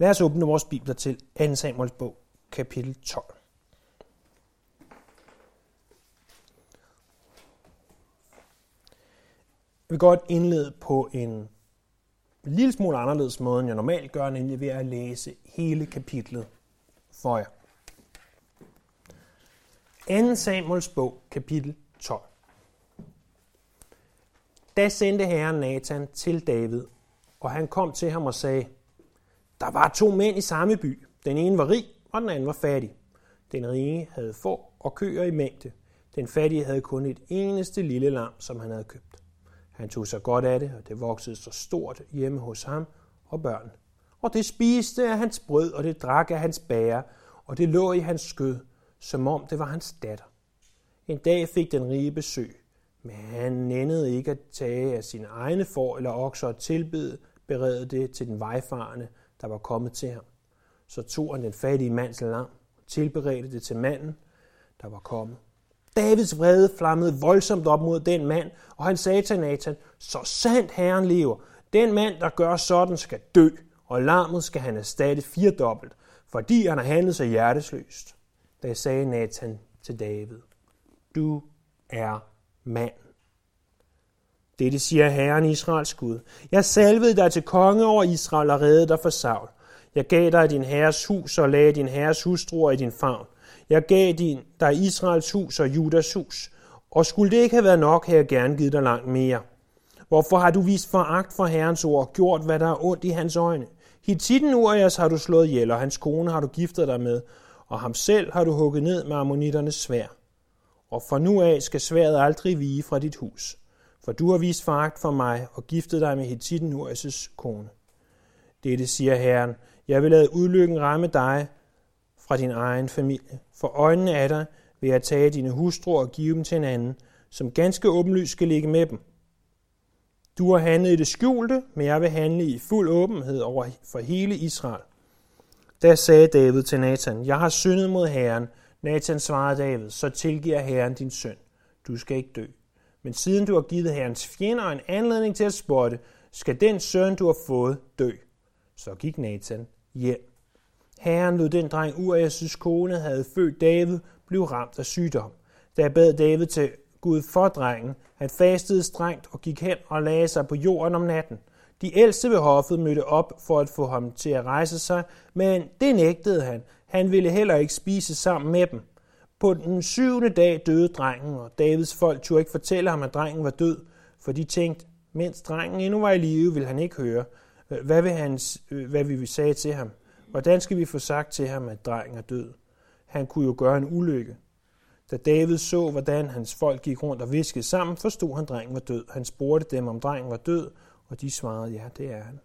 Lad os åbne vores bibler til 2 Samuels bog, kapitel 12. Jeg vil godt indlede på en lille smule anderledes måde, end jeg normalt gør, nemlig ved at læse hele kapitlet for jer. 2. Samuels bog, kapitel 12. Da sendte herren Nathan til David, og han kom til ham og sagde, der var to mænd i samme by. Den ene var rig, og den anden var fattig. Den rige havde får og køer i mængde. Den fattige havde kun et eneste lille lam, som han havde købt. Han tog sig godt af det, og det voksede så stort hjemme hos ham og børn. Og det spiste af hans brød, og det drak af hans bære, og det lå i hans skød, som om det var hans datter. En dag fik den rige besøg, men han nændede ikke at tage af sine egne får eller okser og tilbede, berede det til den vejfarende, der var kommet til ham. Så tog han den fattige mands lam og tilberedte det til manden, der var kommet. Davids vrede flammede voldsomt op mod den mand, og han sagde til Nathan, så sandt herren lever, den mand, der gør sådan, skal dø, og lammet skal han erstatte firedobbelt, fordi han har handlet så hjertesløst. Da sagde Nathan til David, du er mand. Dette siger Herren Israels Gud. Jeg salvede dig til konge over Israel og redde dig for Saul. Jeg gav dig din herres hus og lagde din herres hustruer i din favn. Jeg gav din, dig Israels hus og Judas hus. Og skulle det ikke have været nok, havde jeg gerne givet dig langt mere. Hvorfor har du vist foragt for Herrens ord og gjort, hvad der er ondt i hans øjne? Hittiten Urias har du slået ihjel, og hans kone har du giftet dig med, og ham selv har du hugget ned med ammonitternes svær. Og fra nu af skal sværet aldrig vige fra dit hus, for du har vist foragt for mig og giftet dig med Hittiten Urias kone. Dette siger Herren, jeg vil lade udlykken ramme dig fra din egen familie. For øjnene af dig vil jeg tage dine hustruer og give dem til en anden, som ganske åbenlyst skal ligge med dem. Du har handlet i det skjulte, men jeg vil handle i fuld åbenhed over for hele Israel. Da sagde David til Nathan, jeg har syndet mod Herren. Nathan svarede David, så tilgiver Herren din søn. Du skal ikke dø. Men siden du har givet Herrens fjender en anledning til at spotte, skal den søn, du har fået, dø. Så gik Nathan hjem. Herren lod den dreng Urias' kone havde født David, blive ramt af sygdom. Da bad David til Gud for drengen, han fastede strengt og gik hen og lagde sig på jorden om natten. De ældste ved hoffet mødte op for at få ham til at rejse sig, men det nægtede han. Han ville heller ikke spise sammen med dem. På den syvende dag døde drengen, og Davids folk turde ikke fortælle ham, at drengen var død, for de tænkte, mens drengen endnu var i live, vil han ikke høre. Øh, hvad vil, han, øh, hvad vil vi sige til ham? Hvordan skal vi få sagt til ham, at drengen er død? Han kunne jo gøre en ulykke. Da David så, hvordan hans folk gik rundt og viskede sammen, forstod han, at drengen var død. Han spurgte dem, om drengen var død, og de svarede, ja, det er han.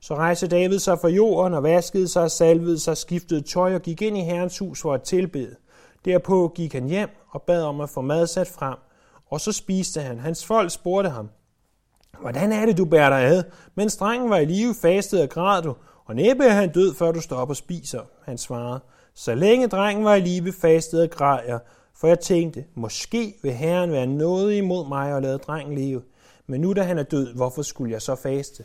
Så rejste David sig fra jorden og vaskede sig, salvede sig, skiftede tøj og gik ind i herrens hus for at tilbede. Derpå gik han hjem og bad om at få mad sat frem, og så spiste han. Hans folk spurgte ham, Hvordan er det, du bærer dig ad? Mens drengen var i live, fastede og græd du, og næppe er han død, før du står op og spiser. Han svarede, så længe drengen var i live, fastede og græd jeg, for jeg tænkte, måske vil Herren være noget imod mig og lade drengen leve. Men nu da han er død, hvorfor skulle jeg så faste?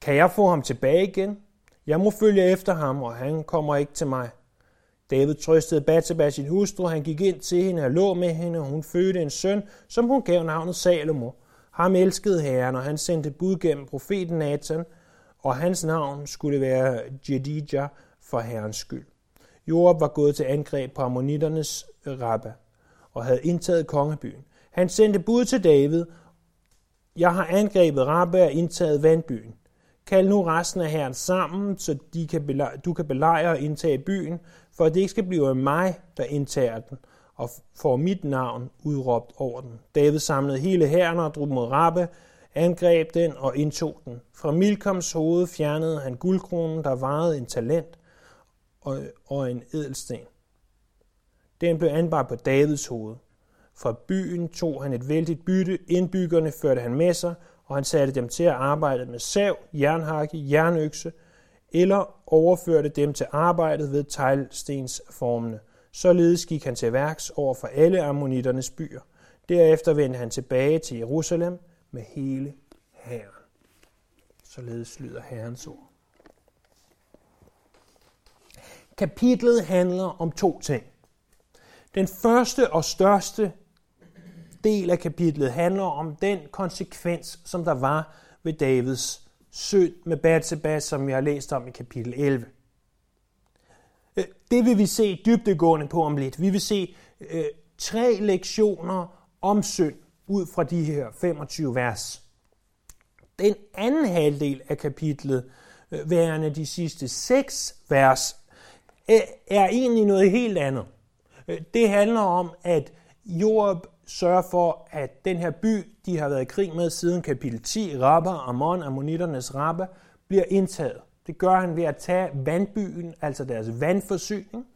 Kan jeg få ham tilbage igen? Jeg må følge efter ham, og han kommer ikke til mig. David trøstede Bathsheba sin hustru, han gik ind til hende og lå med hende, og hun fødte en søn, som hun gav navnet Salomo. Ham elskede Herren, og han sendte bud gennem profeten Nathan, og hans navn skulle være Jedidja for Herrens skyld. Joab var gået til angreb på ammonitternes Rabba og havde indtaget kongebyen. Han sendte bud til David, jeg har angrebet Rabba og indtaget vandbyen. Kald nu resten af herren sammen, så de kan belejre, du kan belejre og indtage byen, for at det ikke skal blive mig, der indtager den, og får mit navn udråbt over den. David samlede hele herren og drog mod Rabbe, angreb den og indtog den. Fra Milkoms hoved fjernede han guldkronen, der varede en talent og, og en edelsten. Den blev anbragt på Davids hoved. Fra byen tog han et vældigt bytte, indbyggerne førte han med sig, og han satte dem til at arbejde med sav, jernhakke, jernøkse, eller overførte dem til arbejdet ved teglstensformene. Således gik han til værks over for alle ammonitternes byer. Derefter vendte han tilbage til Jerusalem med hele herren. Således lyder Herrens ord. Kapitlet handler om to ting. Den første og største del af kapitlet handler om den konsekvens, som der var ved Davids synd med Bathsheba, som vi har læst om i kapitel 11. Øh, det vil vi se dybdegående på om lidt. Vi vil se øh, tre lektioner om synd ud fra de her 25 vers. Den anden halvdel af kapitlet, øh, værende de sidste seks vers, øh, er egentlig noget helt andet. Øh, det handler om, at Job sørger for, at den her by, de har været i krig med siden kapitel 10, Rabba, Ammon, Ammoniternes Rabba, bliver indtaget. Det gør han ved at tage vandbyen, altså deres vandforsyning.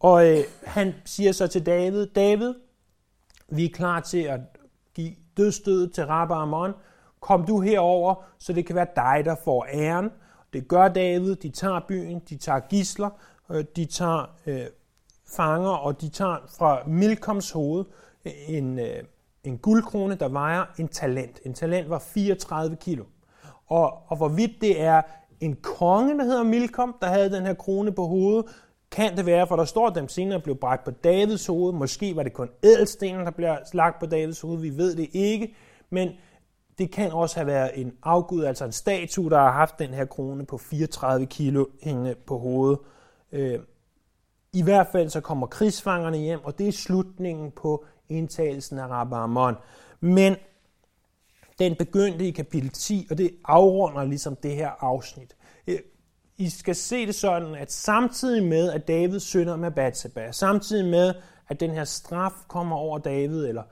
Og øh, han siger så til David, David, vi er klar til at give dødstødet til Rabba Ammon. Kom du herover, så det kan være dig, der får æren. Det gør David. De tager byen, de tager gisler, øh, de tager øh, fanger, og de tager fra Milkoms hoved en, øh, en guldkrone, der vejer en talent. En talent var 34 kilo. Og, og hvorvidt det er en konge, der hedder Milkom, der havde den her krone på hovedet, kan det være, for der står, at dem senere blev bragt på Davids hoved. Måske var det kun ædelstenen, der blev lagt på Davids hoved. Vi ved det ikke. Men det kan også have været en afgud, altså en statue, der har haft den her krone på 34 kilo hængende på hovedet. Øh, I hvert fald så kommer krigsfangerne hjem, og det er slutningen på indtagelsen af Rabbi Men den begyndte i kapitel 10, og det afrunder ligesom det her afsnit. Øh, I skal se det sådan, at samtidig med, at David synder med Bathsheba, samtidig med, at den her straf kommer over David, eller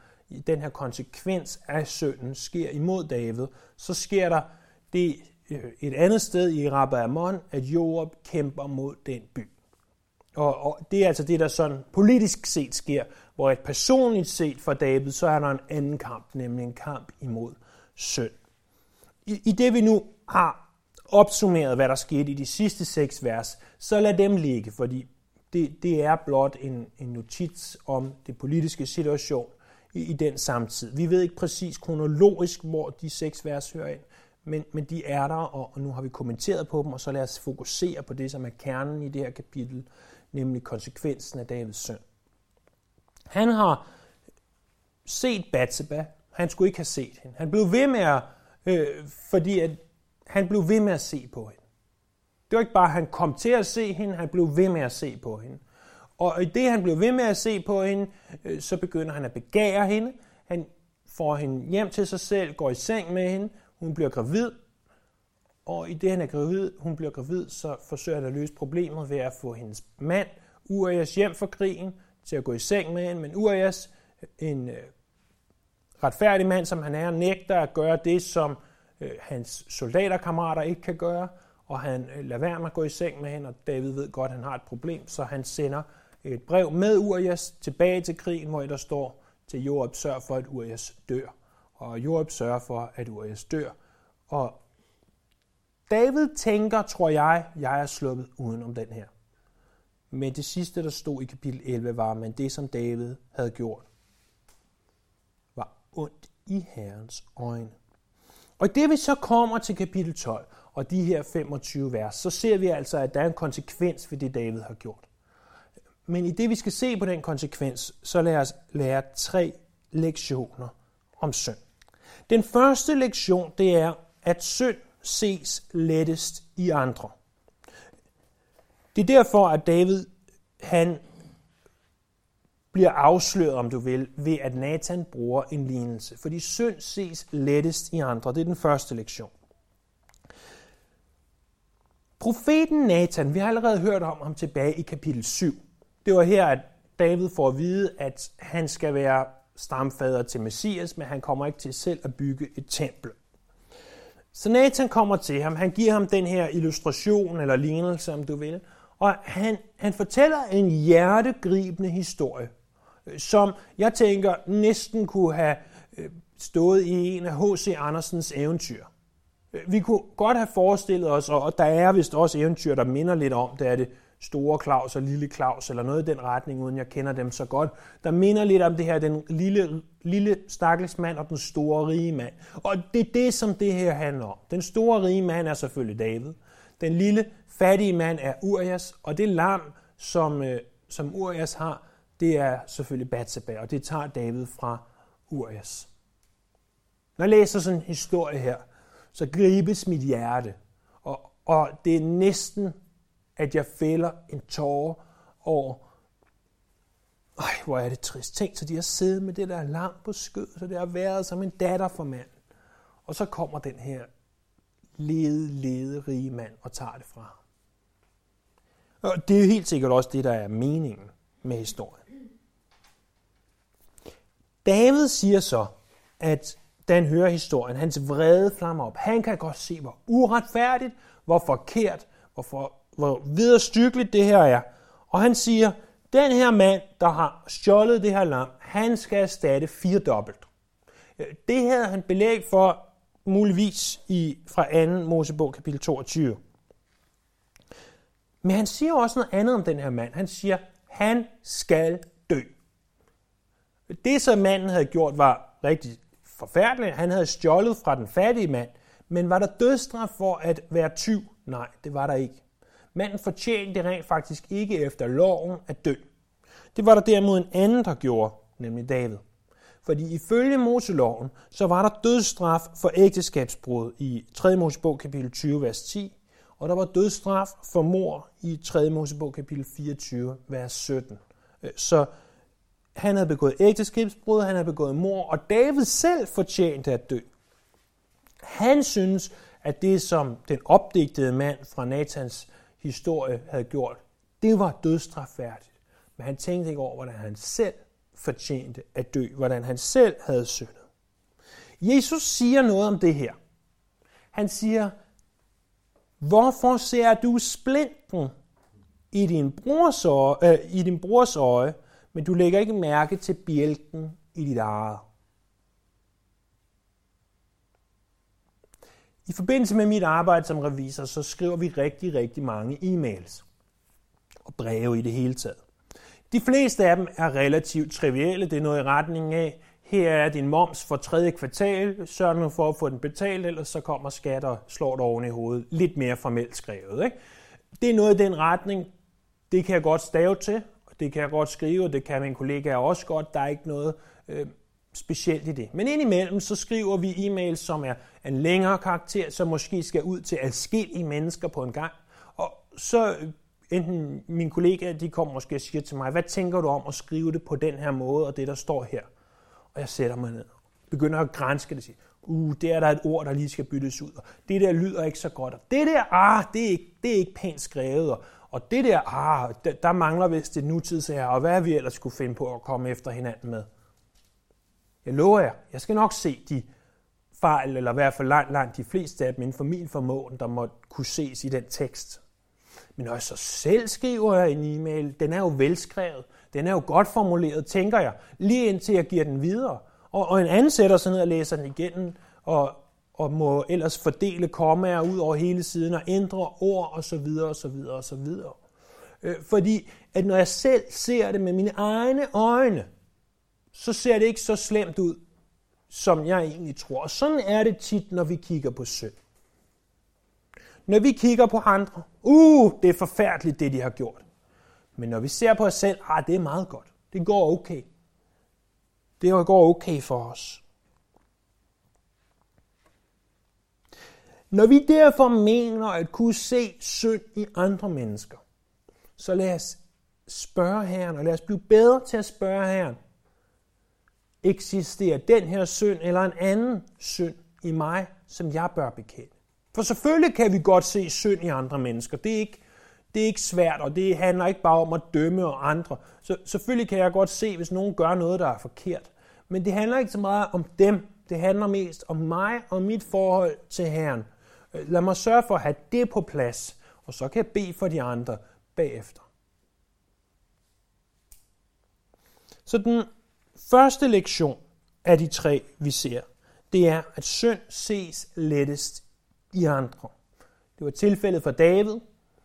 den her konsekvens af synden sker imod David, så sker der det øh, et andet sted i Rabbi at Joab kæmper mod den by. Og, og det er altså det, der sådan politisk set sker, hvor et personligt set for David, så er der en anden kamp, nemlig en kamp imod synd. I, I det vi nu har opsummeret, hvad der skete i de sidste seks vers, så lad dem ligge, fordi det, det er blot en, en notits om det politiske situation i, i den samtid. Vi ved ikke præcis kronologisk, hvor de seks vers hører ind, men, men de er der, og, og nu har vi kommenteret på dem, og så lad os fokusere på det, som er kernen i det her kapitel, nemlig konsekvensen af Davids søn. Han har set Batseba, han skulle ikke have set hende. Han blev ved med at, øh, fordi at han blev ved med at se på hende. Det var ikke bare, at han kom til at se hende, han blev ved med at se på hende. Og i det, han blev ved med at se på hende, øh, så begynder han at begære hende. Han får hende hjem til sig selv, går i seng med hende, hun bliver gravid, og i det, han er gravid, hun bliver gravid, så forsøger han at løse problemet ved at få hendes mand, Urias, hjem fra krigen, til at gå i seng med hende. Men Urias, en øh, retfærdig mand, som han er, nægter at gøre det, som øh, hans soldaterkammerater ikke kan gøre, og han øh, lader være med at gå i seng med hende, og David ved godt, at han har et problem, så han sender et brev med Urias tilbage til krigen, hvor der står til Joab, sørg for, at Urias dør. Og Joab sørger for, at Urias dør. Og David tænker, tror jeg, jeg er sluppet uden om den her. Men det sidste, der stod i kapitel 11, var, men det, som David havde gjort, var ondt i Herrens øjne. Og det vi så kommer til kapitel 12, og de her 25 vers, så ser vi altså, at der er en konsekvens ved det, David har gjort. Men i det, vi skal se på den konsekvens, så lad os lære tre lektioner om synd. Den første lektion, det er, at synd ses lettest i andre. Det er derfor, at David han bliver afsløret, om du vil, ved at Nathan bruger en lignelse. Fordi synd ses lettest i andre. Det er den første lektion. Profeten Nathan, vi har allerede hørt om ham tilbage i kapitel 7. Det var her, at David får at vide, at han skal være stamfader til Messias, men han kommer ikke til selv at bygge et tempel. Så Nathan kommer til ham, han giver ham den her illustration eller lignelse, om du vil, og han, han fortæller en hjertegribende historie, øh, som jeg tænker næsten kunne have øh, stået i en af H.C. Andersens eventyr. Øh, vi kunne godt have forestillet os, og der er vist også eventyr, der minder lidt om, det er det store Claus og lille Claus, eller noget i den retning, uden jeg kender dem så godt, der minder lidt om det her, den lille, lille stakkels mand og den store rige mand. Og det er det, som det her handler om. Den store rige mand er selvfølgelig David. Den lille fattige mand er Urias, og det lam, som, øh, som Urias har, det er selvfølgelig Batseba, og det tager David fra Urias. Når jeg læser sådan en historie her, så gribes mit hjerte, og, og det er næsten, at jeg fælder en tårer over, ej, hvor er det trist. Tænk så de har siddet med det der langt på skød, så det har været som en datter for mand. Og så kommer den her lede, lede rige mand og tager det fra ham. Og det er jo helt sikkert også det, der er meningen med historien. David siger så, at da han hører historien, hans vrede flammer op. Han kan godt se, hvor uretfærdigt, hvor forkert, hvor, for, hvor viderestykkeligt det her er. Og han siger, den her mand, der har stjålet det her lam, han skal erstatte fire dobbelt. Øh, det havde han belæg for muligvis i, fra 2. Mosebog kapitel 22. Men han siger også noget andet om den her mand. Han siger, han skal dø. Det, som manden havde gjort, var rigtig forfærdeligt. Han havde stjålet fra den fattige mand. Men var der dødsstraf for at være tyv? Nej, det var der ikke. Manden fortjente rent faktisk ikke efter loven at dø. Det var der derimod en anden, der gjorde, nemlig David. Fordi ifølge Moseloven, så var der dødsstraf for ægteskabsbrud i 3. Mosebog kapitel 20, vers 10, og der var dødsstraf for mor i 3. Mosebog kapitel 24, vers 17. Øh, så han havde begået ægteskabsbrud, han havde begået mor, og David selv fortjente at dø. Han synes, at det, som den opdigtede mand fra Natans historie havde gjort, det var dødstrafværdigt. Men han tænkte ikke over, hvordan han selv fortjente at dø, hvordan han selv havde syndet. Jesus siger noget om det her. Han siger, hvorfor ser du splinten i din brors øje, øh, i din brors øje, men du lægger ikke mærke til bjælken i dit eget? I forbindelse med mit arbejde som revisor, så skriver vi rigtig, rigtig mange e-mails og breve i det hele taget. De fleste af dem er relativt trivielle. Det er noget i retning af, her er din moms for tredje kvartal, sørg nu for at få den betalt, ellers så kommer skat og slår dig oven i hovedet. Lidt mere formelt skrevet. Ikke? Det er noget i den retning. Det kan jeg godt stave til, og det kan jeg godt skrive, og det kan min kollega også godt. Der er ikke noget øh, specielt i det. Men indimellem så skriver vi e-mails, som er en længere karakter, som måske skal ud til adskillige mennesker på en gang. Og så øh, enten min kollega, de kommer måske og siger til mig, hvad tænker du om at skrive det på den her måde, og det der står her? Og jeg sætter mig ned, begynder at grænske det, og siger, uh, det er der et ord, der lige skal byttes ud, og det der lyder ikke så godt, og det der, ah, det er ikke, det er ikke pænt skrevet, og, og det der, ah, der, der mangler vist et nutidsher, og hvad vi ellers skulle finde på at komme efter hinanden med. Jeg lover jer, jeg skal nok se de fejl, eller i hvert fald langt, langt de fleste af dem inden for min formåen, der må kunne ses i den tekst, men når jeg så selv skriver en e-mail, den er jo velskrevet, den er jo godt formuleret, tænker jeg, lige indtil jeg giver den videre. Og, og en anden sætter sig ned og læser den igennem, og, og må ellers fordele kommaer ud over hele siden og ændre ord og så videre og så videre og så videre. Øh, fordi at når jeg selv ser det med mine egne øjne, så ser det ikke så slemt ud, som jeg egentlig tror. Og sådan er det tit, når vi kigger på synd. Når vi kigger på andre, uh, det er forfærdeligt, det de har gjort. Men når vi ser på os selv, ah, det er meget godt. Det går okay. Det går okay for os. Når vi derfor mener at kunne se synd i andre mennesker, så lad os spørge Herren, og lad os blive bedre til at spørge Herren. Eksisterer den her synd eller en anden synd i mig, som jeg bør bekende? For selvfølgelig kan vi godt se synd i andre mennesker. Det er ikke, det er ikke svært, og det handler ikke bare om at dømme og andre. Så selvfølgelig kan jeg godt se, hvis nogen gør noget, der er forkert. Men det handler ikke så meget om dem. Det handler mest om mig og mit forhold til Herren. Øh, lad mig sørge for at have det på plads, og så kan jeg bede for de andre bagefter. Så den første lektion af de tre, vi ser, det er, at synd ses lettest i andre. Det var tilfældet for David.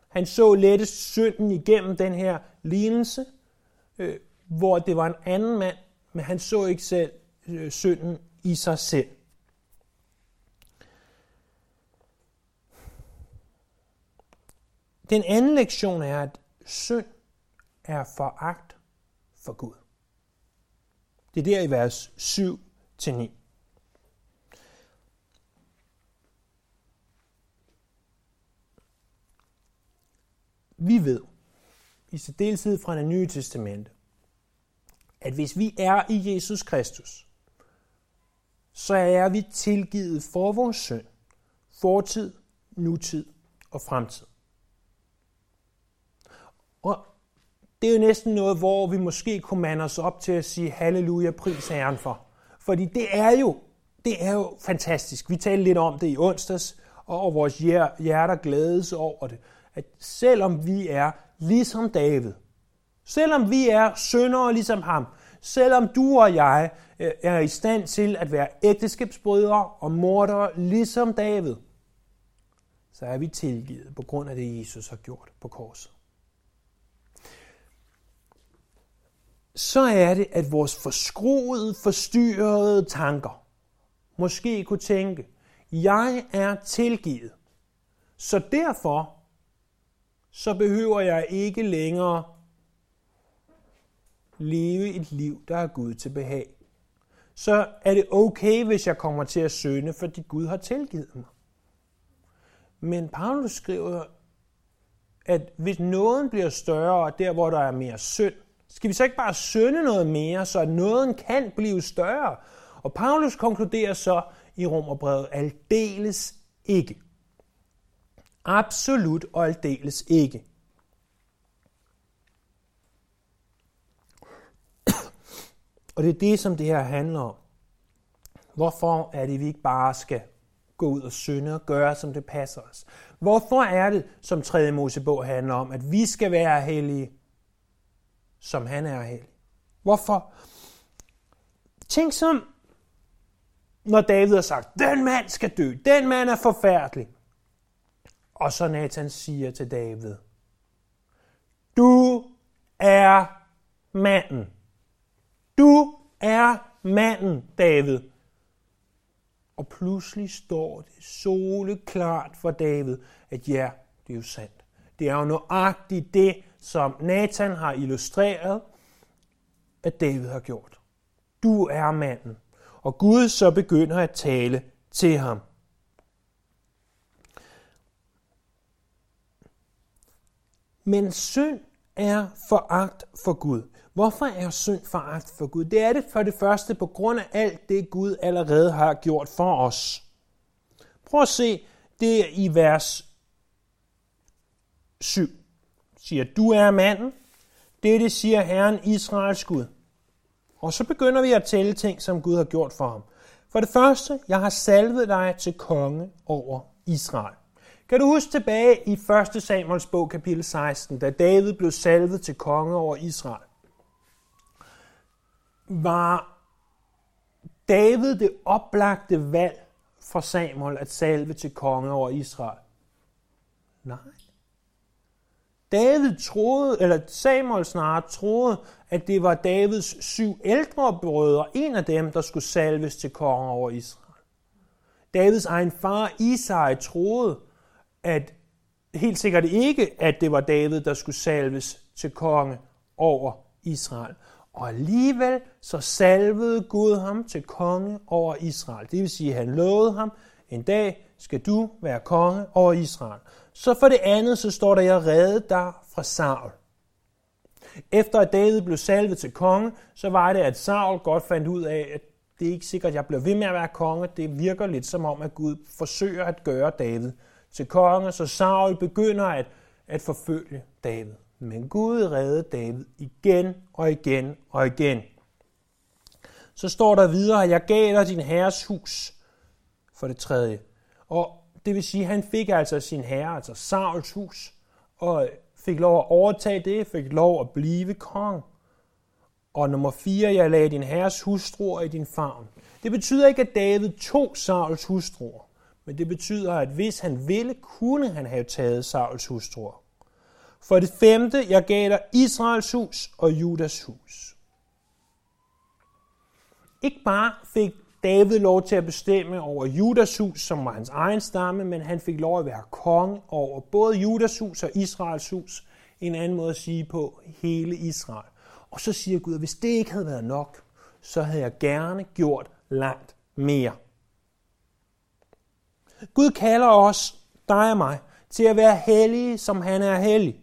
Han så lettest synden igennem den her lignelse, øh, hvor det var en anden mand, men han så ikke selv øh, synden i sig selv. Den anden lektion er, at synd er foragt for Gud. Det er der i vers 7-9. Vi ved, i særdeleshed fra det nye testamente, at hvis vi er i Jesus Kristus, så er vi tilgivet for vores synd, fortid, nutid og fremtid. Og det er jo næsten noget, hvor vi måske kunne mande os op til at sige halleluja, pris Herren for. Fordi det er jo, det er jo fantastisk. Vi talte lidt om det i onsdags, og vores hjerter glædes over det. At selvom vi er ligesom David, selvom vi er syndere ligesom ham, selvom du og jeg øh, er i stand til at være ægteskabsbrødre og mordere ligesom David, så er vi tilgivet på grund af det, Jesus har gjort på korset. Så er det, at vores forskruede, forstyrrede tanker måske kunne tænke, jeg er tilgivet, så derfor så behøver jeg ikke længere leve et liv, der er Gud til behag. Så er det okay, hvis jeg kommer til at sønde, fordi Gud har tilgivet mig. Men Paulus skriver, at hvis nåden bliver større, der hvor der er mere synd, skal vi så ikke bare synde noget mere, så nåden kan blive større? Og Paulus konkluderer så i Romerbrevet, aldeles ikke. Absolut og aldeles ikke. Og det er det, som det her handler om. Hvorfor er det, vi ikke bare skal gå ud og synde og gøre, som det passer os? Hvorfor er det, som 3. Mosebog handler om, at vi skal være hellige, som han er hellig? Hvorfor? Tænk som, når David har sagt, den mand skal dø, den mand er forfærdelig. Og så Nathan siger til David, du er manden. Du er manden, David. Og pludselig står det soleklart for David, at ja, det er jo sandt. Det er jo nøjagtigt det, som Nathan har illustreret, at David har gjort. Du er manden. Og Gud så begynder at tale til ham. Men synd er foragt for Gud. Hvorfor er synd foragt for Gud? Det er det for det første på grund af alt det, Gud allerede har gjort for os. Prøv at se det i vers 7. Siger, du er manden. Dette siger Herren Israels Gud. Og så begynder vi at tælle ting, som Gud har gjort for ham. For det første, jeg har salvet dig til konge over Israel. Kan du huske tilbage i 1. Samuels bog, kapitel 16, da David blev salvet til konge over Israel? Var David det oplagte valg for Samuel at salve til konge over Israel? Nej. David troede, eller Samuel snarere troede, at det var Davids syv ældre brødre, en af dem, der skulle salves til konge over Israel. Davids egen far Isai troede, at helt sikkert ikke, at det var David, der skulle salves til konge over Israel. Og alligevel så salvede Gud ham til konge over Israel. Det vil sige, at han lovede ham, en dag skal du være konge over Israel. Så for det andet, så står der, jeg redde dig fra Saul. Efter at David blev salvet til konge, så var det, at Saul godt fandt ud af, at det er ikke sikkert, at jeg bliver ved med at være konge. Det virker lidt som om, at Gud forsøger at gøre David til konge, så Saul begynder at, at forfølge David. Men Gud redde David igen og igen og igen. Så står der videre, at jeg gav dig din herres hus for det tredje. Og det vil sige, at han fik altså sin herre, altså Sauls hus, og fik lov at overtage det, fik lov at blive kong. Og nummer 4, jeg lagde din herres hustruer i din favn. Det betyder ikke, at David tog Sauls hustruer. Men det betyder, at hvis han ville, kunne han have taget Sauls hustruer. For det femte, jeg gav dig Israels hus og Judas hus. Ikke bare fik David lov til at bestemme over Judas hus, som var hans egen stamme, men han fik lov at være konge over både Judas hus og Israels hus. En anden måde at sige på hele Israel. Og så siger Gud, at hvis det ikke havde været nok, så havde jeg gerne gjort langt mere. Gud kalder os, dig og mig, til at være hellige, som han er hellig.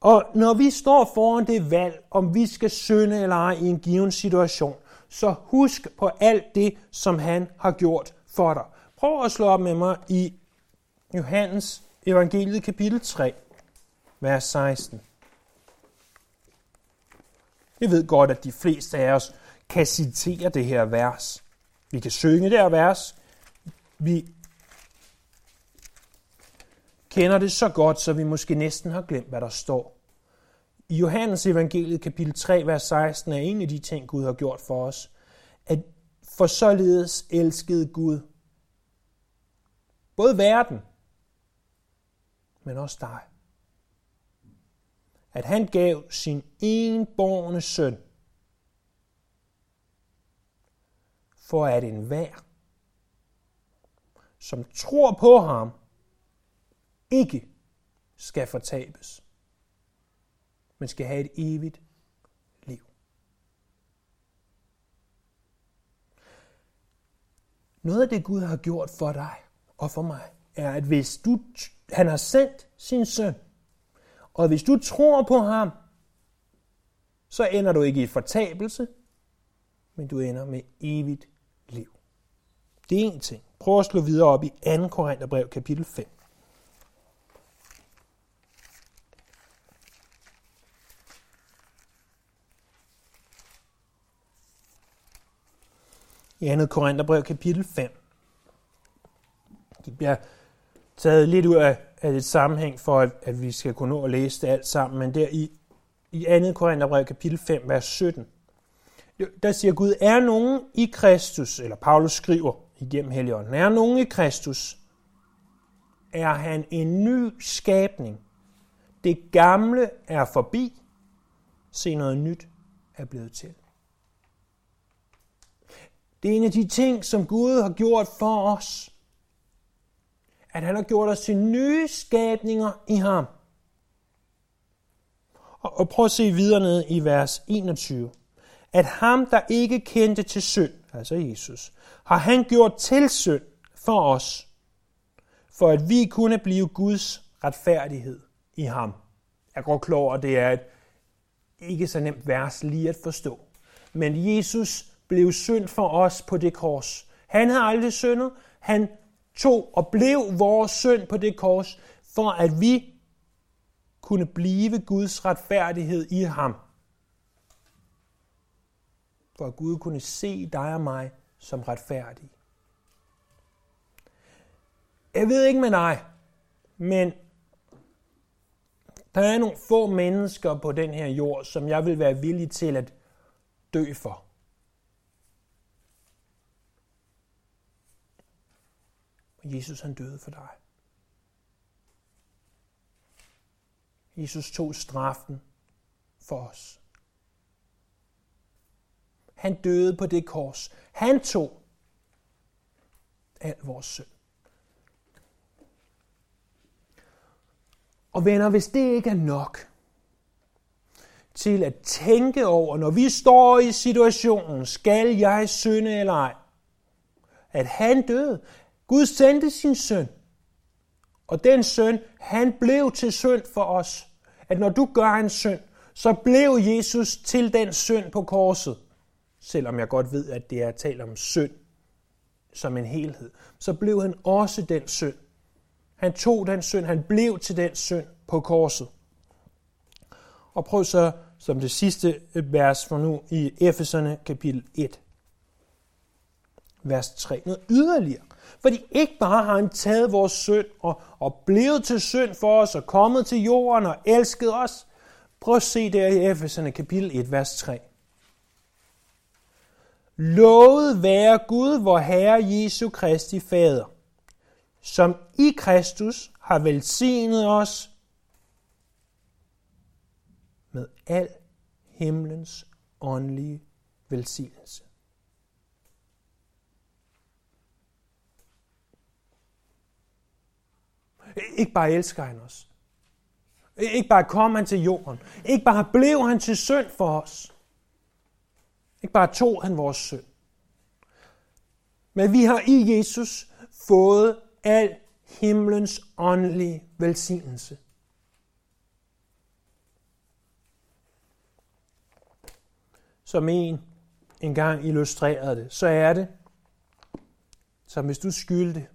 Og når vi står foran det valg, om vi skal synde eller ej i en given situation, så husk på alt det, som han har gjort for dig. Prøv at slå op med mig i Johannes evangeliet kapitel 3, vers 16. Jeg ved godt, at de fleste af os kan citere det her vers. Vi kan synge det her vers. Vi kender det så godt, så vi måske næsten har glemt, hvad der står. I Johannes evangeliet kapitel 3, vers 16 er en af de ting, Gud har gjort for os, at for således elskede Gud både verden, men også dig. At han gav sin enborne søn, for at enhver, som tror på ham, ikke skal fortabes, men skal have et evigt liv. Noget af det Gud har gjort for dig og for mig, er, at hvis du, han har sendt sin søn, og hvis du tror på ham, så ender du ikke i fortabelse, men du ender med evigt liv. Det er en ting. Prøv at slå videre op i 2. Korintherbrev kapitel 5. i 2. Korintherbrev kapitel 5. Det bliver taget lidt ud af, af et sammenhæng for, at, at vi skal kunne nå at læse det alt sammen, men der i, i 2. Korintherbrev kapitel 5, vers 17, der siger Gud, er nogen i Kristus, eller Paulus skriver igennem Helligånden, er nogen i Kristus, er han en ny skabning. Det gamle er forbi, se noget nyt er blevet til. Det er en af de ting, som Gud har gjort for os. At han har gjort os til nye skabninger i ham. Og prøv at se videre ned i vers 21. At ham, der ikke kendte til synd, altså Jesus, har han gjort til synd for os, for at vi kunne blive Guds retfærdighed i ham. Jeg går klog over, det er et ikke så nemt vers lige at forstå. Men Jesus blev synd for os på det kors. Han havde aldrig syndet. Han tog og blev vores synd på det kors, for at vi kunne blive Guds retfærdighed i ham. For at Gud kunne se dig og mig som retfærdig. Jeg ved ikke med dig, men der er nogle få mennesker på den her jord, som jeg vil være villig til at dø for. Og Jesus han døde for dig. Jesus tog straffen for os. Han døde på det kors. Han tog al vores synd. Og venner, hvis det ikke er nok til at tænke over, når vi står i situationen, skal jeg synde eller ej, at han døde, Gud sendte sin søn, og den søn, han blev til synd for os. At når du gør en synd, så blev Jesus til den synd på korset. Selvom jeg godt ved, at det er talt om synd som en helhed, så blev han også den synd. Han tog den synd, han blev til den synd på korset. Og prøv så som det sidste øh, vers for nu i Efeserne kapitel 1, vers 3. Noget yderligere. Fordi ikke bare har han taget vores synd og, og blevet til synd for os og kommet til jorden og elsket os. Prøv at se der i Efeserne kapitel 1, vers 3. Lovet være Gud, vor Herre Jesu Kristi Fader, som i Kristus har velsignet os med al himlens åndelige velsignelse. Ikke bare elsker han os. Ikke bare kom han til jorden. Ikke bare blev han til synd for os. Ikke bare tog han vores synd. Men vi har i Jesus fået al himlens åndelige velsignelse. Som en engang illustrerede det, så er det, som hvis du skyldte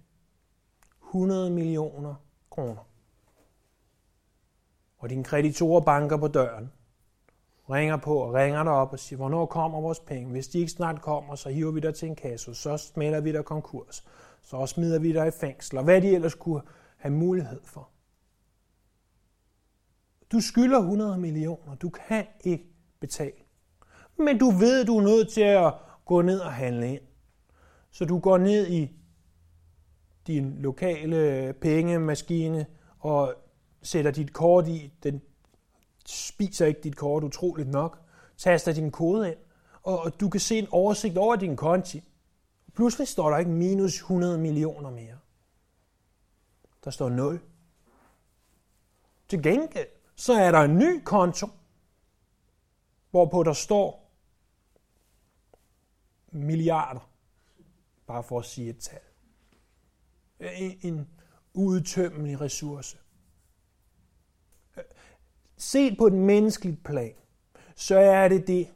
100 millioner kroner, og dine kreditorer banker på døren, ringer på og ringer dig op og siger, hvornår kommer vores penge? Hvis de ikke snart kommer, så hiver vi dig til en kasse, så smelter vi dig konkurs, så smider vi dig i fængsel, og hvad de ellers kunne have mulighed for. Du skylder 100 millioner, du kan ikke betale. Men du ved, du er nødt til at gå ned og handle ind. Så du går ned i din lokale pengemaskine og sætter dit kort i. Den spiser ikke dit kort utroligt nok. Taster din kode ind, og du kan se en oversigt over din konti. Pludselig står der ikke minus 100 millioner mere. Der står 0. Til gengæld, så er der en ny konto, hvorpå der står milliarder. Bare for at sige et tal. En udtømmelig ressource. Set på et menneskeligt plan, så er det det,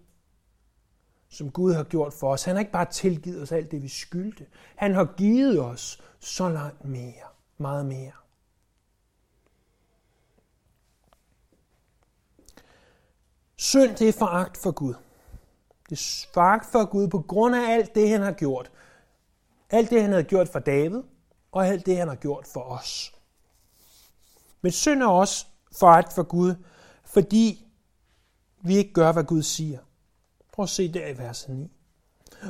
som Gud har gjort for os. Han har ikke bare tilgivet os alt det, vi skyldte. Han har givet os så langt mere, meget mere. Synd, det er foragt for Gud. Det er foragt for Gud på grund af alt det, han har gjort. Alt det, han har gjort for David, og alt det, han har gjort for os. Men synd er også foragt for Gud, fordi vi ikke gør, hvad Gud siger. Prøv at se der i vers 9.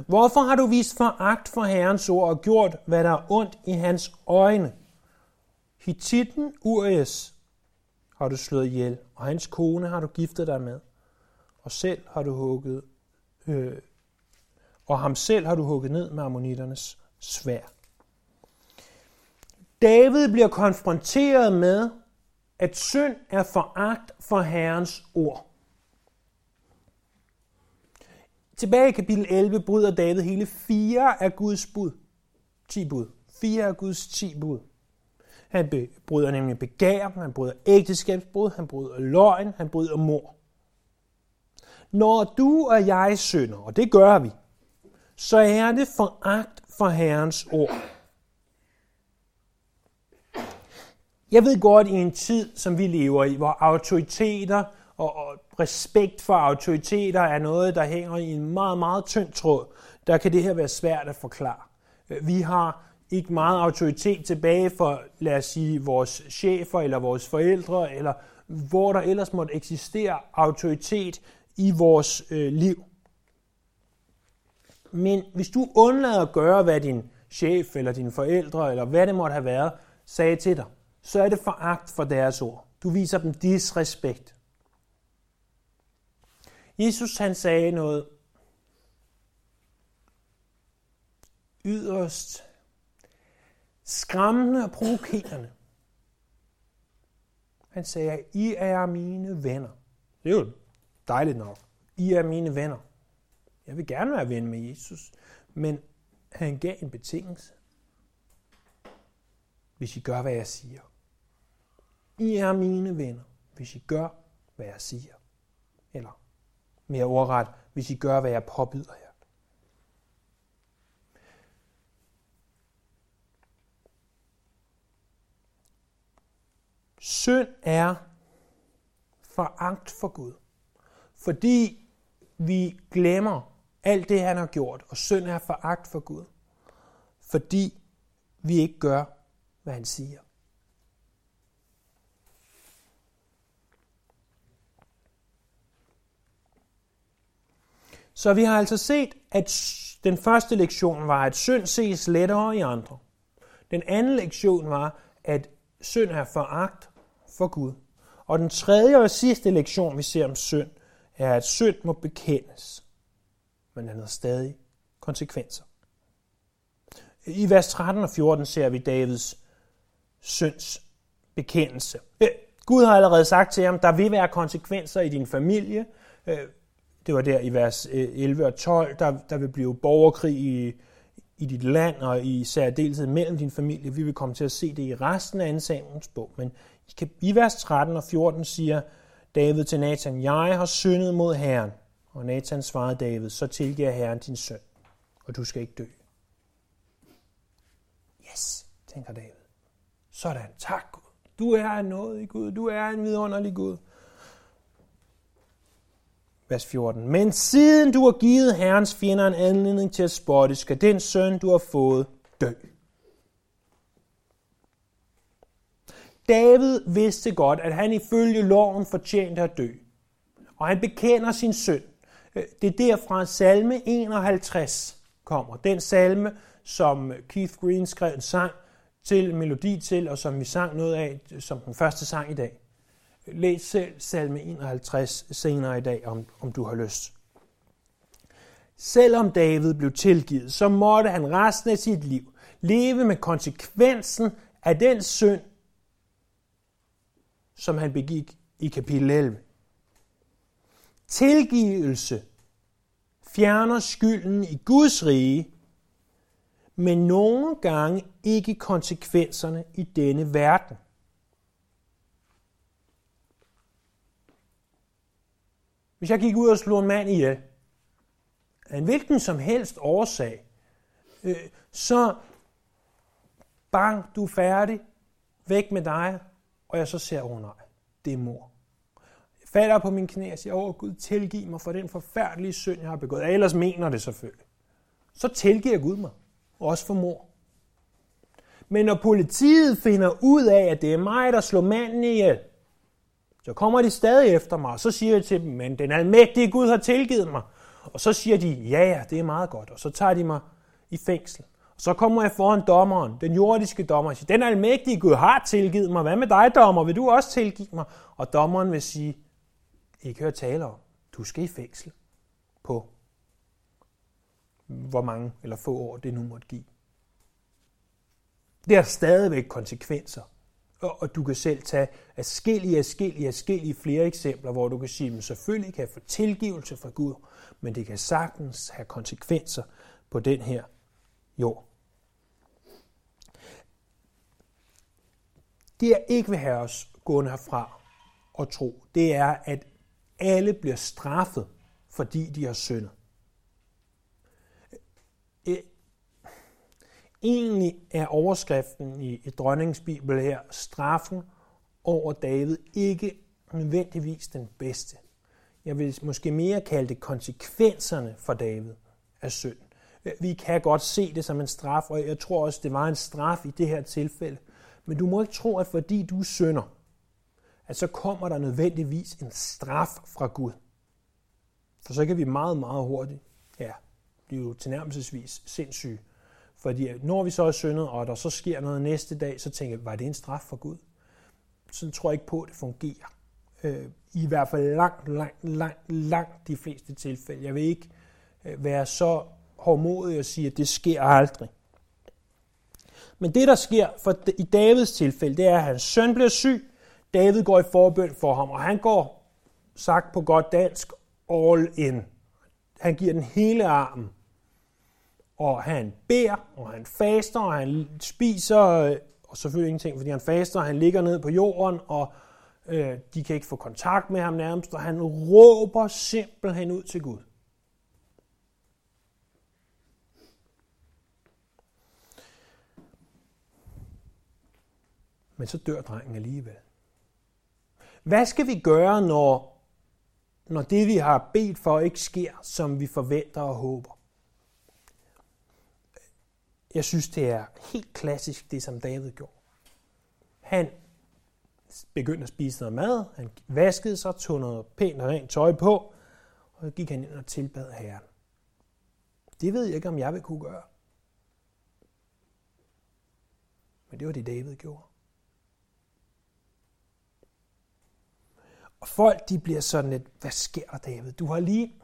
Hvorfor har du vist foragt for Herrens ord og gjort, hvad der er ondt i hans øjne? Hittiten Urias har du slået ihjel, og hans kone har du giftet dig med, og selv har du hugget, øh, og ham selv har du hugget ned med ammonitternes svær. David bliver konfronteret med, at synd er foragt for Herrens ord. Tilbage i kapitel 11 bryder David hele fire af Guds bud. 10 bud. Fire af Guds 10 bud. Han bryder nemlig begær, han bryder ægteskabsbrud, han bryder løgn, han bryder mor. Når du og jeg synder, og det gør vi, så er det foragt for Herrens ord. Jeg ved godt, i en tid, som vi lever i, hvor autoriteter og, og respekt for autoriteter er noget, der hænger i en meget, meget tynd tråd, der kan det her være svært at forklare. Øh, vi har ikke meget autoritet tilbage for, lad os sige, vores chefer eller vores forældre, eller hvor der ellers måtte eksistere autoritet i vores øh, liv. Men hvis du undlader at gøre, hvad din chef eller dine forældre, eller hvad det måtte have været, sagde til dig, så er det foragt for deres ord. Du viser dem disrespekt. Jesus han sagde noget yderst skræmmende og provokerende. Han sagde, I er mine venner. Det er jo dejligt nok. I er mine venner. Jeg vil gerne være ven med Jesus, men han gav en betingelse. Hvis I gør, hvad jeg siger. I er mine venner, hvis I gør, hvad jeg siger. Eller mere ordret, hvis I gør, hvad jeg påbyder jer. Synd er foragt for Gud, fordi vi glemmer alt det, han har gjort, og synd er foragt for Gud, fordi vi ikke gør, hvad han siger. Så vi har altså set, at den første lektion var, at synd ses lettere i andre. Den anden lektion var, at synd er foragt for Gud. Og den tredje og sidste lektion, vi ser om synd, er, at synd må bekendes. Men den har stadig konsekvenser. I vers 13 og 14 ser vi Davids synds bekendelse. Øh, Gud har allerede sagt til ham, der vil være konsekvenser i din familie. Øh, det var der i vers øh, 11 og 12, der, der vil blive borgerkrig i, i dit land, og i særdeleshed mellem din familie. Vi vil komme til at se det i resten af 2. Bog. Men i, i vers 13 og 14 siger David til Nathan, Jeg har syndet mod Herren. Og Nathan svarede David, så tilgiver Herren din søn, og du skal ikke dø. Yes, tænker David. Sådan, tak Gud. Du er en nådig Gud, du er en vidunderlig Gud. Vers 14. Men siden du har givet Herrens fjender en anledning til at spotte, skal den søn, du har fået, dø. David vidste godt, at han ifølge loven fortjente at dø. Og han bekender sin synd. Øh, det er derfra salme 51 kommer. Den salme, som Keith Green skrev en sang til, melodi til, og som vi sang noget af som den første sang i dag. Læs selv salme 51 senere i dag, om, om du har lyst. Selvom David blev tilgivet, så måtte han resten af sit liv leve med konsekvensen af den synd, som han begik i kapitel 11. Tilgivelse fjerner skylden i Guds rige, men nogle gange ikke konsekvenserne i denne verden. Hvis jeg gik ud og slog en mand ihjel, af en hvilken som helst årsag, øh, så bang, du er færdig, væk med dig, og jeg så ser, åh oh, nej, det er mor. Jeg falder på min knæ og siger, åh oh, Gud, tilgiv mig for den forfærdelige synd, jeg har begået. Jeg ellers mener det selvfølgelig. Så tilgiver Gud mig, også for mor. Men når politiet finder ud af, at det er mig, der slår manden ihjel, så kommer de stadig efter mig, og så siger jeg til dem, men den almægtige Gud har tilgivet mig. Og så siger de, ja ja, det er meget godt, og så tager de mig i fængsel. Og så kommer jeg foran dommeren, den jordiske dommer, og siger, den almægtige Gud har tilgivet mig. Hvad med dig, dommer? Vil du også tilgive mig? Og dommeren vil sige, ikke hør tale om, du skal i fængsel på hvor mange eller få år det nu måtte give. Det har stadigvæk konsekvenser og du kan selv tage afskillige, afskillige, afskillige flere eksempler, hvor du kan sige, at selvfølgelig kan jeg få tilgivelse fra Gud, men det kan sagtens have konsekvenser på den her jord. Det jeg ikke vil have os gående herfra og tro, det er, at alle bliver straffet, fordi de har syndet. Egentlig er overskriften i, i dronningens bibel her, straffen over David, ikke nødvendigvis den bedste. Jeg vil måske mere kalde det konsekvenserne for David af synd. Vi kan godt se det som en straf, og jeg tror også, det var en straf i det her tilfælde. Men du må ikke tro, at fordi du synder, at så kommer der nødvendigvis en straf fra Gud. For så kan vi meget, meget hurtigt ja, blive tilnærmelsesvis sindssyge fordi øh, når vi så er syndet, og der så sker noget næste dag, så tænker jeg, var det en straf for Gud? Så tror jeg ikke på, at det fungerer. Øh, I hvert fald langt, langt, langt, langt de fleste tilfælde. Jeg vil ikke øh, være så hårdmodig og sige, at det sker aldrig. Men det, der sker for, i Davids tilfælde, det er, at hans søn bliver syg. David går i forbøn for ham, og han går, sagt på godt dansk, all in. Han giver den hele armen og han beder, og han faster, og han spiser, øh, og selvfølgelig ingenting, fordi han faster, han ligger ned på jorden, og øh, de kan ikke få kontakt med ham nærmest, og han råber simpelthen ud til Gud. Men så dør drengen alligevel. Hvad skal vi gøre, når, når det, vi har bedt for, ikke sker, som vi forventer og håber? Jeg synes, det er helt klassisk, det som David gjorde. Han begyndte at spise noget mad, han vaskede sig, tog noget pænt og rent tøj på, og så gik han ind og tilbad Herren. Det ved jeg ikke, om jeg vil kunne gøre. Men det var det, David gjorde. Og folk, de bliver sådan lidt, hvad sker der, David? Du har lige,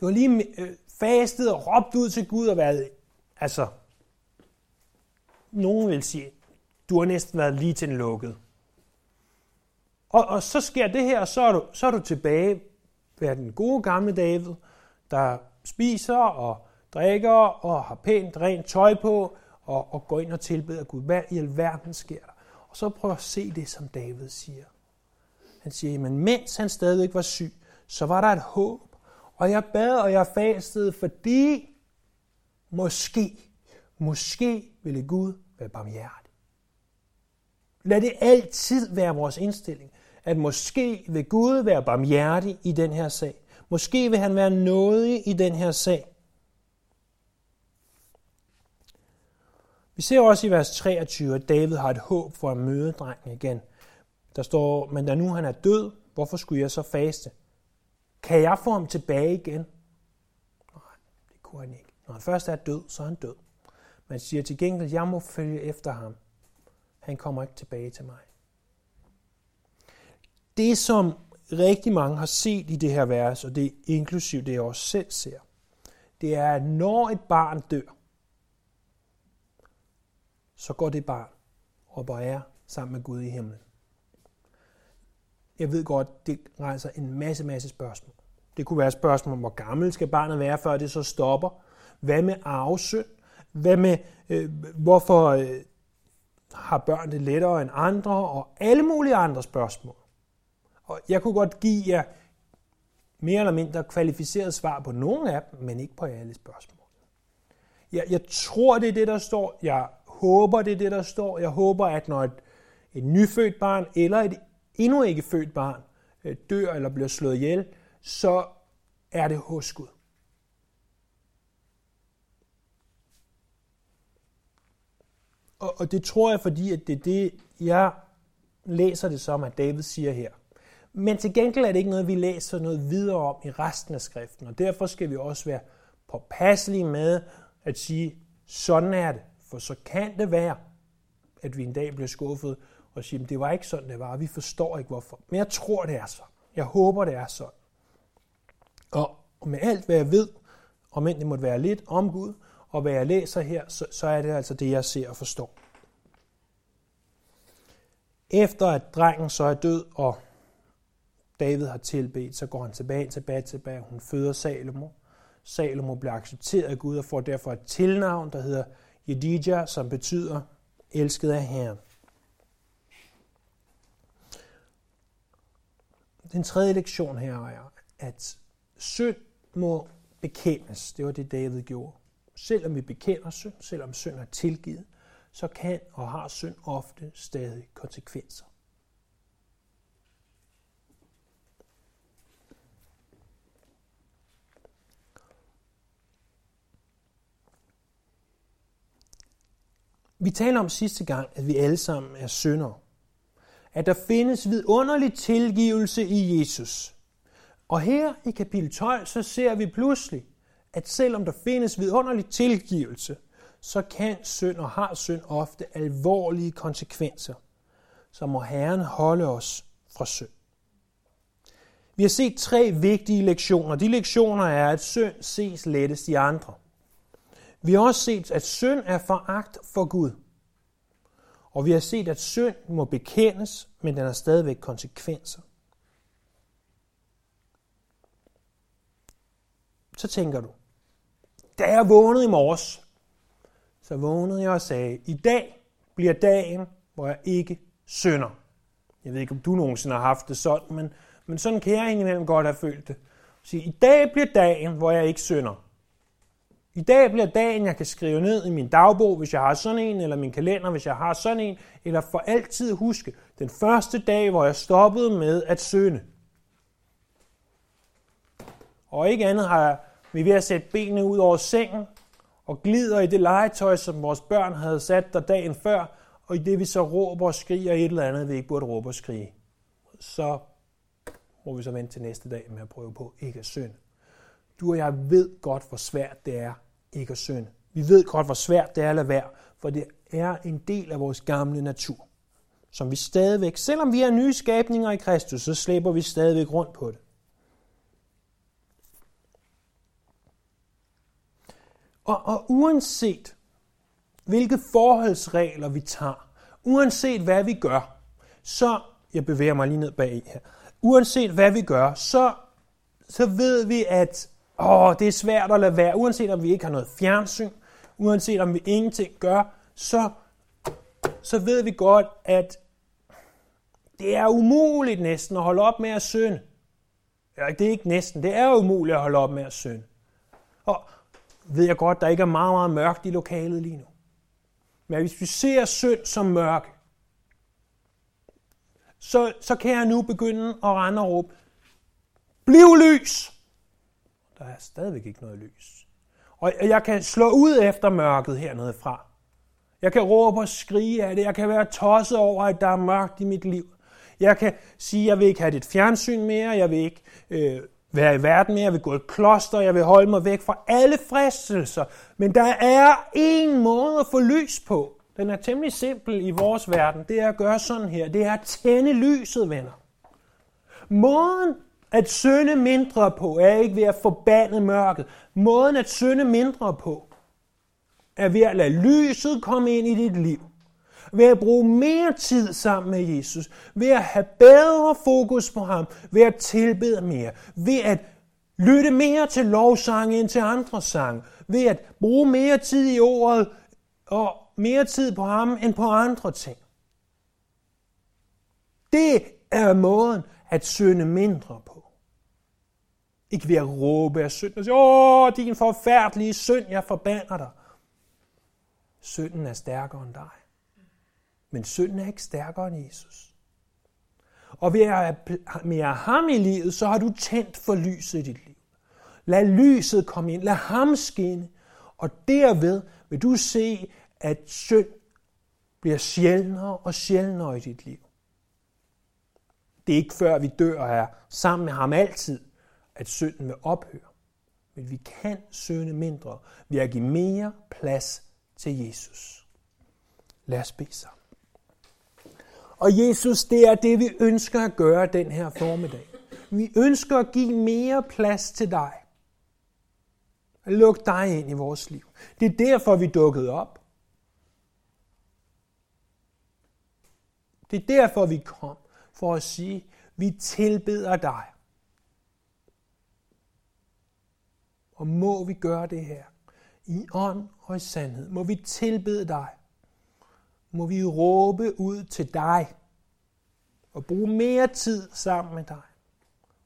du har lige øh, fastet og råbt ud til Gud og været Altså, nogen vil sige, du har næsten været lige til en lukket. Og, og så sker det her, og så er du, så er du tilbage ved den gode gamle David, der spiser og drikker og har pænt rent tøj på og, og går ind og tilbeder Gud. Hvad i alverden sker der? Og så prøv at se det, som David siger. Han siger, men mens han stadigvæk var syg, så var der et håb. Og jeg bad, og jeg fastede, fordi måske, måske ville Gud være barmhjertig. Lad det altid være vores indstilling, at måske vil Gud være barmhjertig i den her sag. Måske vil han være nådig i den her sag. Vi ser også i vers 23, at David har et håb for at møde drengen igen. Der står, men da nu han er død, hvorfor skulle jeg så faste? Kan jeg få ham tilbage igen? Nej, det kunne han ikke. Når han først er død, så er han død. Man siger til gengæld, jeg må følge efter ham. Han kommer ikke tilbage til mig. Det, som rigtig mange har set i det her vers, og det er inklusiv det, jeg også selv ser, det er, at når et barn dør, så går det barn op og er sammen med Gud i himlen. Jeg ved godt, det rejser en masse, masse spørgsmål. Det kunne være et spørgsmål om, hvor gammel skal barnet være, før det så stopper. Hvad med arvesynd? Hvad med, øh, hvorfor øh, har børn det lettere end andre? Og alle mulige andre spørgsmål. Og jeg kunne godt give jer mere eller mindre kvalificeret svar på nogle af dem, men ikke på alle spørgsmål. Jeg, jeg tror, det er det, der står. Jeg håber, det er det, der står. Jeg håber, at når et, et nyfødt barn eller et endnu ikke født barn øh, dør eller bliver slået ihjel, så er det hos Gud. Og, og det tror jeg, fordi at det er det, jeg læser det som, at David siger her. Men til gengæld er det ikke noget, vi læser noget videre om i resten af skriften, og derfor skal vi også være påpasselige med at sige, sådan er det. For så kan det være, at vi en dag bliver skuffet og siger, det var ikke sådan, det var, vi forstår ikke hvorfor. Men jeg tror, det er så. Jeg håber, det er sådan. Og med alt, hvad jeg ved, om end det måtte være lidt om Gud, og hvad jeg læser her, så, så er det altså det, jeg ser og forstår. Efter at drengen så er død, og David har tilbedt, så går han tilbage, tilbage, tilbage. Hun føder Salomo. Salomo bliver accepteret af Gud og får derfor et tilnavn, der hedder Jedidja, som betyder elsket af Herren. Den tredje lektion her er, at synd må bekendes. Det var det, David gjorde. Selvom vi bekender synd, selvom synd er tilgivet, så kan og har synd ofte stadig konsekvenser. Vi taler om sidste gang, at vi alle sammen er syndere. At der findes vidunderlig tilgivelse i Jesus. Og her i kapitel 12, så ser vi pludselig, at selvom der findes vidunderlig tilgivelse, så kan synd og har synd ofte alvorlige konsekvenser. Så må Herren holde os fra synd. Vi har set tre vigtige lektioner. De lektioner er, at synd ses lettest i andre. Vi har også set, at synd er foragt for Gud. Og vi har set, at synd må bekendes, men den har stadigvæk konsekvenser. Så tænker du, da jeg vågnede i morges, så vågnede jeg og sagde, i dag bliver dagen, hvor jeg ikke synder. Jeg ved ikke, om du nogensinde har haft det sådan, men, men sådan kan jeg indimellem godt have følt det. Så i dag bliver dagen, hvor jeg ikke synder. I dag bliver dagen, jeg kan skrive ned i min dagbog, hvis jeg har sådan en, eller min kalender, hvis jeg har sådan en, eller for altid huske den første dag, hvor jeg stoppede med at synde. Og ikke andet har jeg vi ved at sætte benene ud over sengen og glider i det legetøj, som vores børn havde sat der dagen før, og i det vi så råber og skriger et eller andet, vi ikke burde råbe og skrige. Så må vi så vente til næste dag med at prøve på ikke at synde. Du og jeg ved godt, hvor svært det er ikke at synde. Vi ved godt, hvor svært det er at lade være, for det er en del af vores gamle natur, som vi stadigvæk, selvom vi er nye skabninger i Kristus, så slæber vi stadigvæk rundt på det. Og, og uanset hvilke forholdsregler vi tager, uanset hvad vi gør, så, jeg bevæger mig lige ned bag her, uanset hvad vi gør, så, så ved vi, at åh, det er svært at lade være, uanset om vi ikke har noget fjernsyn, uanset om vi ingenting gør, så, så ved vi godt, at det er umuligt næsten at holde op med at synde. Ja, det er ikke næsten, det er umuligt at holde op med at synde. Og ved jeg godt, der ikke er meget, meget mørkt i lokalet lige nu. Men hvis vi ser synd som mørke, så, så kan jeg nu begynde at rende og råbe, bliv lys! Der er stadigvæk ikke noget lys. Og jeg kan slå ud efter mørket hernede fra. Jeg kan råbe og skrige af det. Jeg kan være tosset over, at der er mørkt i mit liv. Jeg kan sige, at jeg vil ikke have dit fjernsyn mere. Jeg vil ikke øh, være i verden mere. Jeg vil gå i kloster. Jeg vil holde mig væk fra alle fristelser. Men der er en måde at få lys på. Den er temmelig simpel i vores verden. Det er at gøre sådan her. Det er at tænde lyset, venner. Måden at synde mindre på er ikke ved at forbande mørket. Måden at synde mindre på er ved at lade lyset komme ind i dit liv. Ved at bruge mere tid sammen med Jesus. Ved at have bedre fokus på ham. Ved at tilbede mere. Ved at lytte mere til lovsange end til andre sange. Ved at bruge mere tid i ordet og mere tid på ham end på andre ting. Det er måden at synde mindre på. Ikke ved at råbe af synd og sige, åh, din forfærdelige synd, jeg forbander dig. Synden er stærkere end dig. Men synden er ikke stærkere end Jesus. Og ved at have ham i livet, så har du tændt for lyset i dit liv. Lad lyset komme ind. Lad ham skinne. Og derved vil du se, at synd bliver sjældnere og sjældnere i dit liv. Det er ikke før vi dør og er sammen med ham altid, at synden vil ophøre. Men vi kan synde mindre ved at give mere plads til Jesus. Lad os bede sammen. Og Jesus, det er det, vi ønsker at gøre den her formiddag. Vi ønsker at give mere plads til dig. At lukke dig ind i vores liv. Det er derfor, vi dukkede op. Det er derfor, vi kom. For at sige, vi tilbeder dig. Og må vi gøre det her i ånd og i sandhed. Må vi tilbede dig. Må vi råbe ud til dig og bruge mere tid sammen med dig.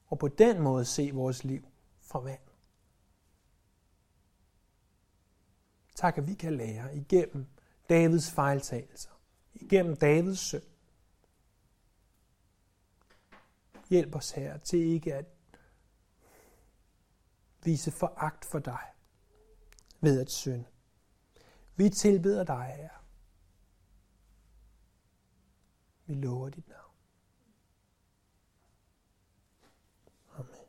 Og på den måde se vores liv fra vand. Tak, at vi kan lære igennem Davids fejltagelser, igennem Davids søn. Hjælp os her til ikke at vise foragt for dig ved at synde. Vi tilbeder dig, Herre, vi lover dit navn. Amen.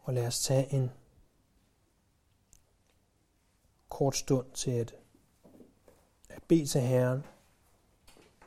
Og lad os tage en kort stund til at, at bede til Herren